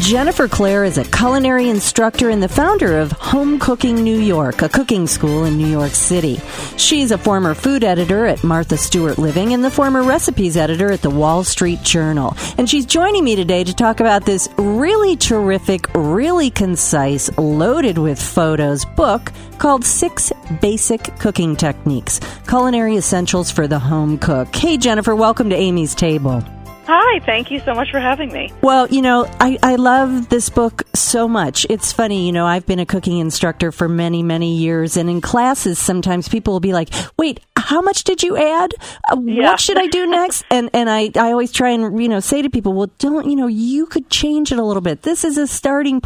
Jennifer Clair is a culinary instructor and the founder of Home Cooking New York, a cooking school in New York City. She's a former food editor at Martha Stewart Living and the former recipes editor at the Wall Street Journal. And she's joining me today to talk about this really terrific, really concise, loaded with photos book called Six Basic Cooking Techniques Culinary Essentials for the Home Cook. Hey, Jennifer, welcome to Amy's Table. Hi, thank you so much for having me. Well, you know, I, I love this book so much. It's funny, you know, I've been a cooking instructor for many, many years, and in classes, sometimes people will be like, wait, how much did you add? Uh, Yeah. What should I do next? And and I, I always try and, you know, say to people, well, don't, you know, you could change it a little bit. This is a starting.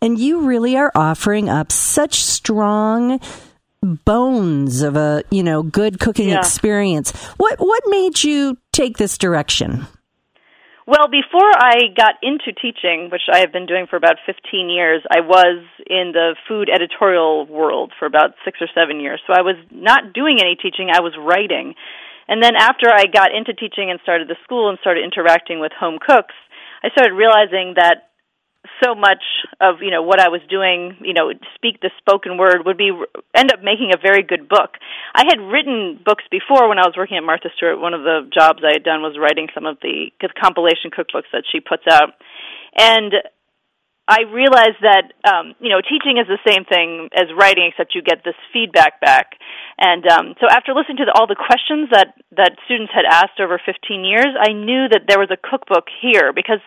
And you really are offering up such strong bones of a, you know, good cooking Yeah. experience. What what made you take this direction? Well, before I got into teaching, which I have been doing for about 15 years, I was in the food editorial world for about six or seven years. So I was not doing any teaching, I was writing. And then after I got into teaching and started the school and started interacting with home cooks, I started realizing that so much of you know what I was doing, you know, speak the spoken word would be end up making a very good book. I had written books before when I was working at Martha Stewart. One of the jobs I had done was writing some of the compilation cookbooks that she puts out, and I realized that um, you know teaching is the same thing as writing, except you get this feedback back. And um, so after listening to the, all the questions that that students had asked over 15 years, I knew that there was a cookbook here because.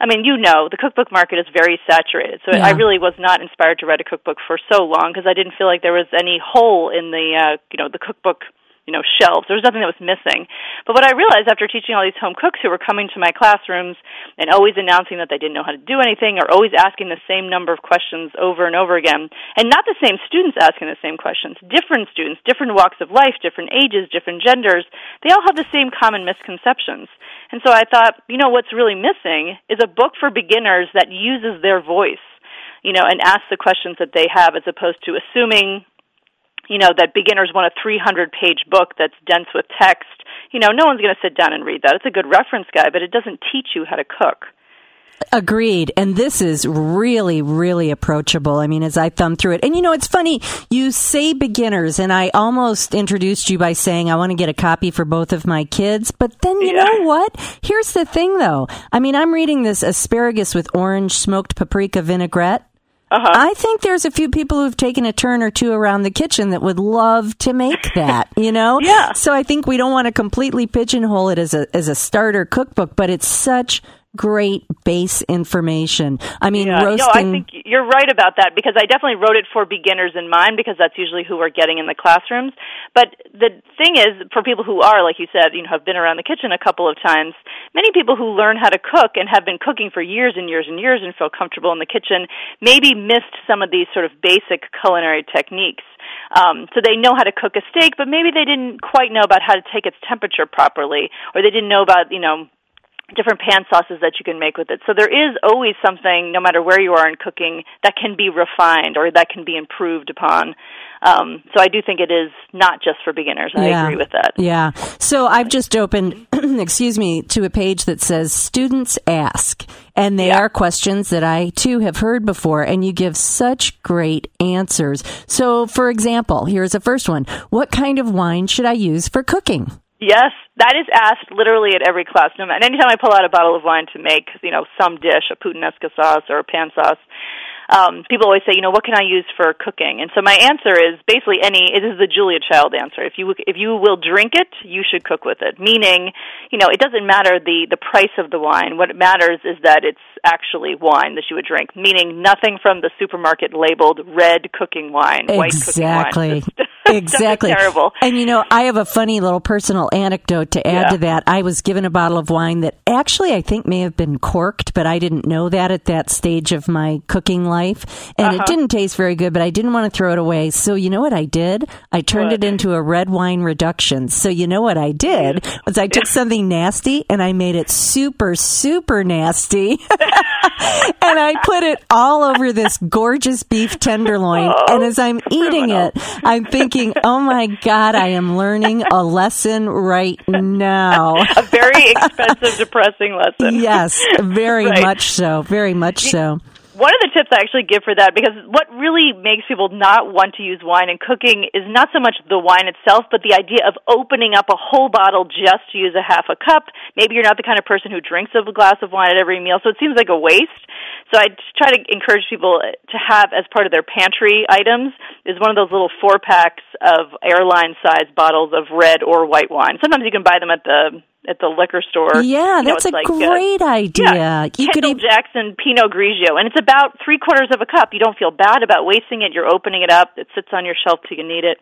I mean, you know, the cookbook market is very saturated. So Yeah. I really was not inspired to write a cookbook for so long because I didn't feel like there was any hole in the, uh, you know, the cookbook you know shelves. There was nothing that was missing. But what I realized after teaching all these home cooks who were coming to my classrooms and always announcing that they didn't know how to do anything or always asking the same number of questions over and over again, and not the same students asking the same questions, different students, different walks of life, different ages, different genders, they all have the same common misconceptions. And so I thought, you know, what's really missing is a book for beginners that uses their voice, you know, and asks the questions that they have as opposed to assuming you know that beginners want a 300 page book that's dense with text you know no one's going to sit down and read that it's a good reference guide but it doesn't teach you how to cook Agreed. And this is really, really approachable. I mean, as I thumb through it, and you know, it's funny, you say beginners, and I almost introduced you by saying I want to get a copy for both of my kids. But then you Yeah. know what? Here's the thing though. I mean, I'm reading this asparagus with orange smoked paprika vinaigrette. Uh-huh I think there's a few people who've taken a turn or two around the kitchen that would love to make that, you know? Yeah. So I think we don't want to completely pigeonhole it as a as a starter cookbook, but it's such great base information. I mean, yeah. roasting. No, I think you're right about that because I definitely wrote it for beginners in mind because that's usually who we're getting in the classrooms. But the thing is, for people who are, like you said, you know, have been around the kitchen a couple of times, many people who learn how to cook and have been cooking for years and years and years and feel comfortable in the kitchen maybe missed some of these sort of basic culinary techniques. Um, so they know how to cook a steak, but maybe they didn't quite know about how to take its temperature properly, or they didn't know about, you know, different pan sauces that you can make with it. So there is always something, no matter where you are in cooking, that can be refined or that can be improved upon. Um, so I do think it is not just for beginners. I Yeah. agree with that. Yeah. So I've just opened, excuse me, to a page that says students ask. And they Yeah. are questions that I too have heard before, and you give such great answers. So, for example, here's the first one What kind of wine should I use for cooking? Yes, that is asked literally at every class. No matter anytime I pull out a bottle of wine to make, you know, some dish, a puttanesca sauce or a pan sauce, um, people always say, you know, what can I use for cooking? And so my answer is basically any. It is the Julia Child answer. If you if you will drink it, you should cook with it. Meaning, you know, it doesn't matter the the price of the wine. What matters is that it's actually wine that you would drink. Meaning, nothing from the supermarket labeled red cooking wine, white cooking Exactly. wine. Exactly. terrible. And you know, I have a funny little personal anecdote to add Yeah. to that. I was given a bottle of wine that actually I think may have been corked, but I didn't know that at that stage of my cooking life. And Uh-huh. it didn't taste very good, but I didn't want to throw it away. So you know what I did? I turned it into a red wine reduction. So you know what I did was I took something nasty and I made it super, super nasty. and I put it all over this gorgeous beef tenderloin. Oh, and as I'm eating criminal. it, I'm thinking, oh my God, I am learning a lesson right now. A very expensive, depressing lesson. Yes, very Right. much so. Very much so. One of the tips I actually give for that, because what really makes people not want to use wine in cooking is not so much the wine itself, but the idea of opening up a whole bottle just to use a half a cup. Maybe you're not the kind of person who drinks a glass of wine at every meal, so it seems like a waste. So I try to encourage people to have as part of their pantry items is one of those little four packs of airline sized bottles of red or white wine. Sometimes you can buy them at the at the liquor store. Yeah, You know, that's a like, uh, great idea. yeah, you could Kendall even, Jackson Pinot Grigio, and it's about three quarters of a cup. You don't feel bad about wasting it. You're opening it up. It sits on your shelf till you need it.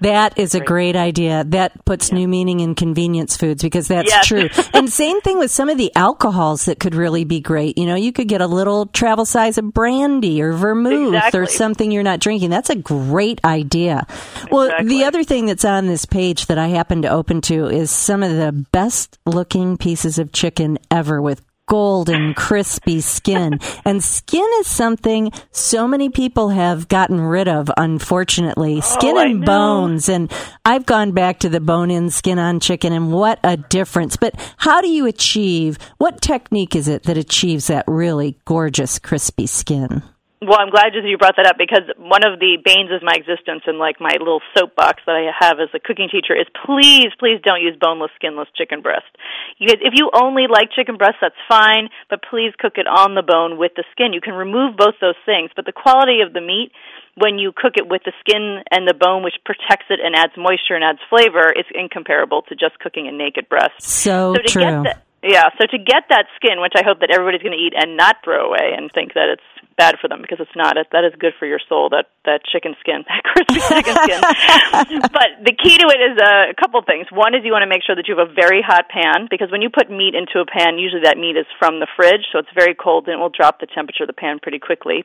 That is a great idea. That puts new meaning in convenience foods because that's Yes. true. and same thing with some of the alcohols that could really be great. You know, you could get a little travel size of brandy or vermouth or something you're not drinking. That's a great idea. Well, Exactly. the other thing that's on this page that I happen to open to is some of the best looking pieces of chicken ever with golden, crispy skin. and skin is something so many people have gotten rid of, unfortunately. Oh, skin Oh, and bones. And I've gone back to the bone in, skin on chicken, and what a difference. But how do you achieve, what technique is it that achieves that really gorgeous, crispy skin? Well, I'm glad you brought that up because one of the banes of my existence and like my little soapbox that I have as a cooking teacher is please, please don't use boneless, skinless chicken breast. You guys, if you only like chicken breast, that's fine, but please cook it on the bone with the skin. You can remove both those things, but the quality of the meat when you cook it with the skin and the bone, which protects it and adds moisture and adds flavor, is incomparable to just cooking a naked breast. So, So to true. get that, yeah, so to get that skin, which I hope that everybody's going to eat and not throw away and think that it's bad for them because it's not. It, that is good for your soul. That that chicken skin, that crispy chicken skin. but the key to it is uh, a couple things. One is you want to make sure that you have a very hot pan because when you put meat into a pan, usually that meat is from the fridge, so it's very cold and it will drop the temperature of the pan pretty quickly.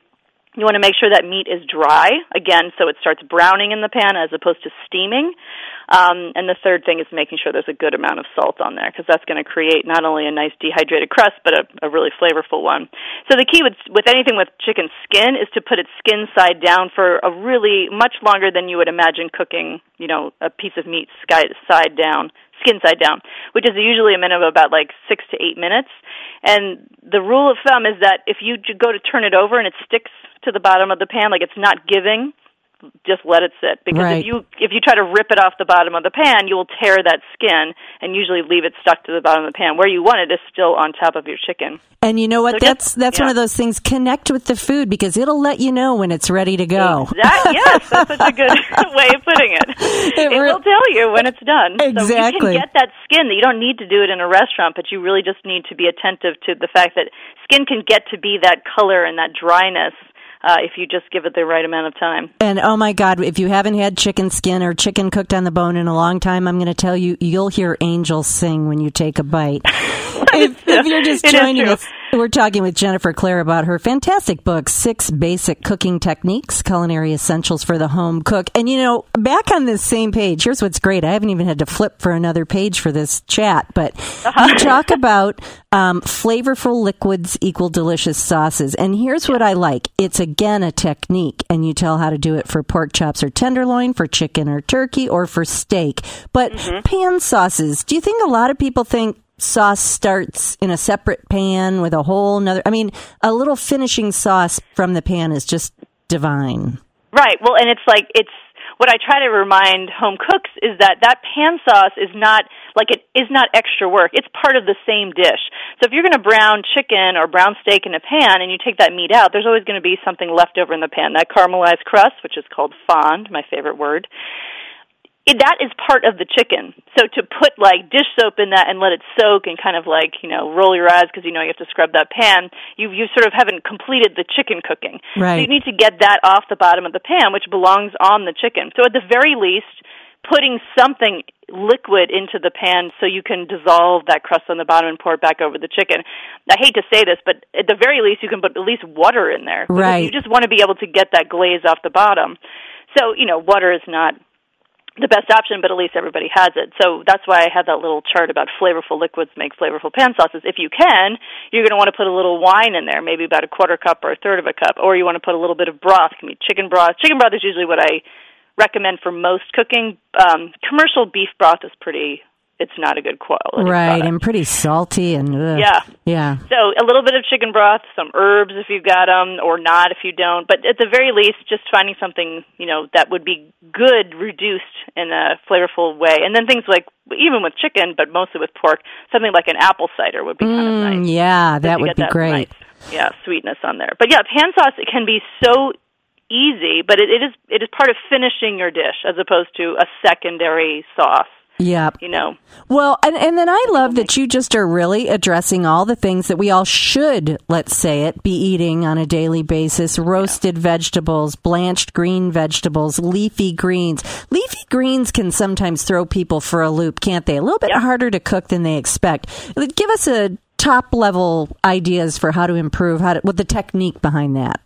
You want to make sure that meat is dry, again, so it starts browning in the pan as opposed to steaming. Um, and the third thing is making sure there's a good amount of salt on there because that's going to create not only a nice dehydrated crust but a, a really flavorful one. So the key with with anything with chicken skin is to put it skin side down for a really much longer than you would imagine cooking, you know, a piece of meat side down, skin side down, which is usually a minute of about like six to eight minutes. And the rule of thumb is that if you go to turn it over and it sticks to the bottom of the pan, like it's not giving, just let it sit because Right. if you if you try to rip it off the bottom of the pan, you will tear that skin and usually leave it stuck to the bottom of the pan. Where you want it is still on top of your chicken. And you know what? So that's just- that's one of those things. Connect with the food because it'll let you know when it's ready to go. That yes, that's such a good way of putting it. It, re- will tell you when it's done. So Exactly. you can get that skin. That you don't need to do it in a restaurant, but you really just need to be attentive to the fact that skin can get to be that color and that dryness uh, if you just give it the right amount of time. And oh my God, if you haven't had chicken skin or chicken cooked on the bone in a long time, I'm going to tell you, you'll hear angels sing when you take a bite. if, if you're just joining us, we're talking with Jennifer Clair about her fantastic book, Six Basic Cooking Techniques, Culinary Essentials for the Home Cook. And you know, back on this same page, here's what's great. I haven't even had to flip for another page for this chat, but Uh-huh. you talk about um, flavorful liquids equal delicious sauces. And here's what I like. It's again a technique, and you tell how to do it for pork chops or tenderloin, for chicken or turkey, or for steak. But Mm-hmm. pan sauces, do you think a lot of people think sauce starts in a separate pan with a whole nother? I mean, a little finishing sauce from the pan is just divine. Right. Well, and it's like it's what I try to remind home cooks is that that pan sauce is not like it is not extra work. It's part of the same dish. So if you're going to brown chicken or brown steak in a pan and you take that meat out, there's always going to be something left over in the pan. That caramelized crust, which is called fond, my favorite word. It, that is part of the chicken. So to put like dish soap in that and let it soak and kind of like you know roll your eyes because you know you have to scrub that pan, you you sort of haven't completed the chicken cooking. So Right. you need to get that off the bottom of the pan, which belongs on the chicken. So at the very least, putting something liquid into the pan so you can dissolve that crust on the bottom and pour it back over the chicken. I hate to say this, but at the very least, you can put at least water in there. Right. You just want to be able to get that glaze off the bottom. So you know, water is not the best option, but at least everybody has it. So that's why I had that little chart about flavorful liquids make flavorful pan sauces. If you can, you're going to want to put a little wine in there, maybe about a quarter cup or a third of a cup, or you want to put a little bit of broth. It can be chicken broth. Chicken broth is usually what I recommend for most cooking. Um, commercial beef broth is pretty it's not a good quality. Right, product. and pretty salty and ugh. yeah, yeah. So a little bit of chicken broth, some herbs if you've got them, or not if you don't. But at the very least, just finding something you know that would be good reduced in a flavorful way, and then things like even with chicken, but mostly with pork, something like an apple cider would be kind of Mm, nice. yeah, that would be that great. nice, yeah, sweetness on there. But yeah, pan sauce it can be so easy, but it, it is it is part of finishing your dish as opposed to a secondary sauce. Yep. You know, Well, and, and then I love that you just are really addressing all the things that we all should, let's say it, be eating on a daily basis. Roasted vegetables, blanched green vegetables, leafy greens. Leafy greens can sometimes throw people for a loop, can't they? A little bit harder to cook than they expect. Give us a top level ideas for how to improve, how to, with the technique behind that.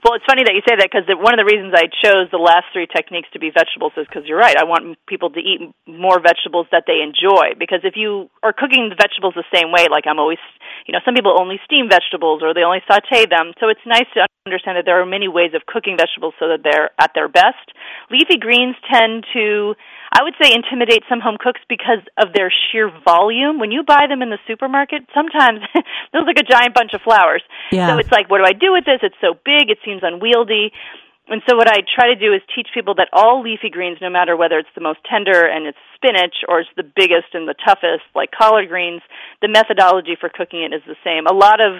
Well, it's funny that you say that because one of the reasons I chose the last three techniques to be vegetables is because you're right. I want people to eat more vegetables that they enjoy. Because if you are cooking the vegetables the same way, like I'm always, you know, some people only steam vegetables or they only saute them. So it's nice to understand that there are many ways of cooking vegetables so that they're at their best. Leafy greens tend to, I would say, intimidate some home cooks because of their sheer volume. When you buy them in the supermarket, sometimes it looks like a giant bunch of flowers. Yeah. So it's like, what do I do with this? It's so big, it seems unwieldy. And so what I try to do is teach people that all leafy greens, no matter whether it's the most tender and it's spinach or it's the biggest and the toughest, like collard greens, the methodology for cooking it is the same. A lot of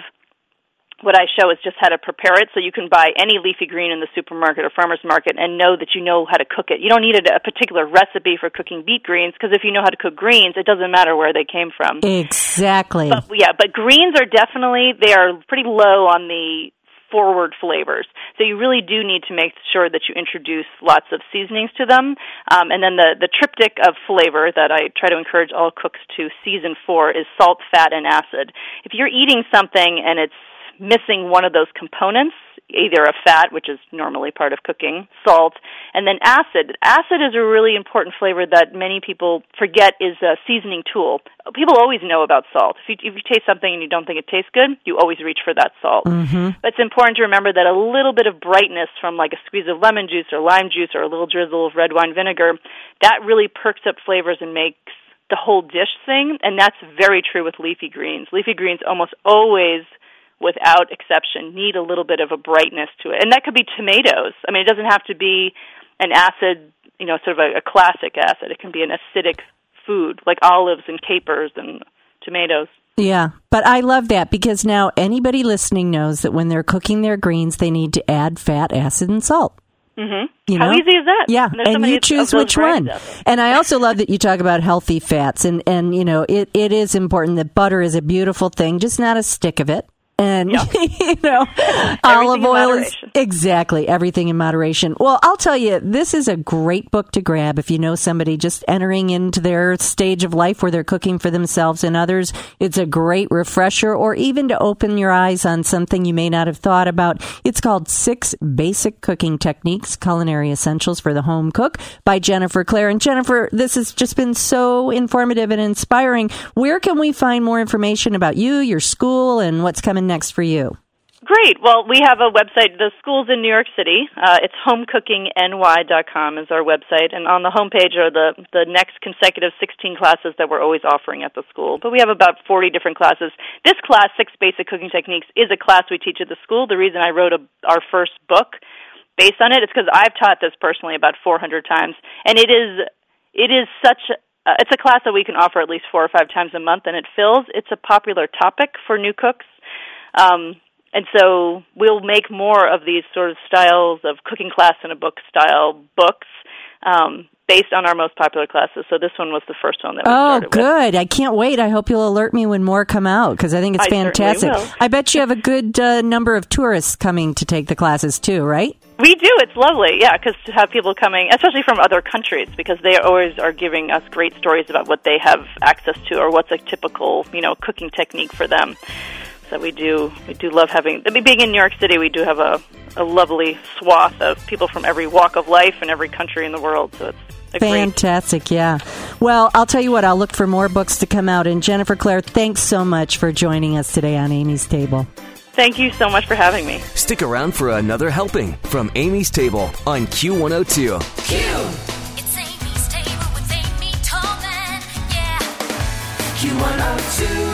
what I show is just how to prepare it. So you can buy any leafy green in the supermarket or farmer's market and know that you know how to cook it. You don't need a, a particular recipe for cooking beet greens because if you know how to cook greens, it doesn't matter where they came from. Exactly. But yeah, but greens are definitely they are pretty low on the forward flavors. So you really do need to make sure that you introduce lots of seasonings to them. Um, and then the the triptych of flavor that I try to encourage all cooks to season for is salt, fat, and acid. If you're eating something and it's missing one of those components, either a fat, which is normally part of cooking, salt, and then acid. Acid is a really important flavor that many people forget is a seasoning tool. People always know about salt. If you, if you taste something and you don't think it tastes good, you always reach for that salt. Mm-hmm. But it's important to remember that a little bit of brightness from like a squeeze of lemon juice or lime juice or a little drizzle of red wine vinegar, that really perks up flavors and makes the whole dish sing, and that's very true with leafy greens. Leafy greens almost always without exception, need a little bit of a brightness to it. And that could be tomatoes. I mean, it doesn't have to be an acid, you know, sort of a, a classic acid. It can be an acidic food, like olives and capers and tomatoes. Yeah, but I love that because now anybody listening knows that when they're cooking their greens, they need to add fat, acid, and salt. Mm-hmm. You How know? easy is that? Yeah, so and you choose which one. And I also love that you talk about healthy fats, and and you know it, it is important that butter is a beautiful thing, just not a stick of it. And Yep. you know, olive oil is exactly everything in moderation. Well, I'll tell you, this is a great book to grab if you know somebody just entering into their stage of life where they're cooking for themselves and others. It's a great refresher, or even to open your eyes on something you may not have thought about. It's called Six Basic Cooking Techniques: Culinary Essentials for the Home Cook by Jennifer Clair. And Jennifer, this has just been so informative and inspiring. Where can we find more information about you, your school, and what's coming next for you? Great. Well, we have a website. The school's in New York City. Uh, it's homecookingny.com is our website, and on the homepage are the the next consecutive 16 classes that we're always offering at the school. But we have about 40 different classes. This class, Six Basic Cooking Techniques, is a class we teach at the school. The reason I wrote a, our first book based on it is because I've taught this personally about 400 times, and it is it is such. Uh, it's a class that we can offer at least four or five times a month, and it fills. It's a popular topic for new cooks. Um, and so we'll make more of these sort of styles of cooking class in a book style books um, based on our most popular classes. So this one was the first one that we Oh, started with. good. I can't wait. I hope you'll alert me when more come out because I think it's I fantastic. I bet you have a good uh, number of tourists coming to take the classes too, right? We do. It's lovely, yeah, because to have people coming, especially from other countries, because they always are giving us great stories about what they have access to or what's a typical, you know, cooking technique for them. So we do we do love having being in New York City. We do have a a lovely swath of people from every walk of life and every country in the world. So it's Fantastic, yeah. Well, I'll tell you what, I'll look for more books to come out. And Jennifer Clair, thanks so much for joining us today on Amy's Table. Thank you so much for having me. Stick around for another helping from Amy's Table on Q102. Q. It's Amy's Table with Amy Tobin. Yeah. Q102.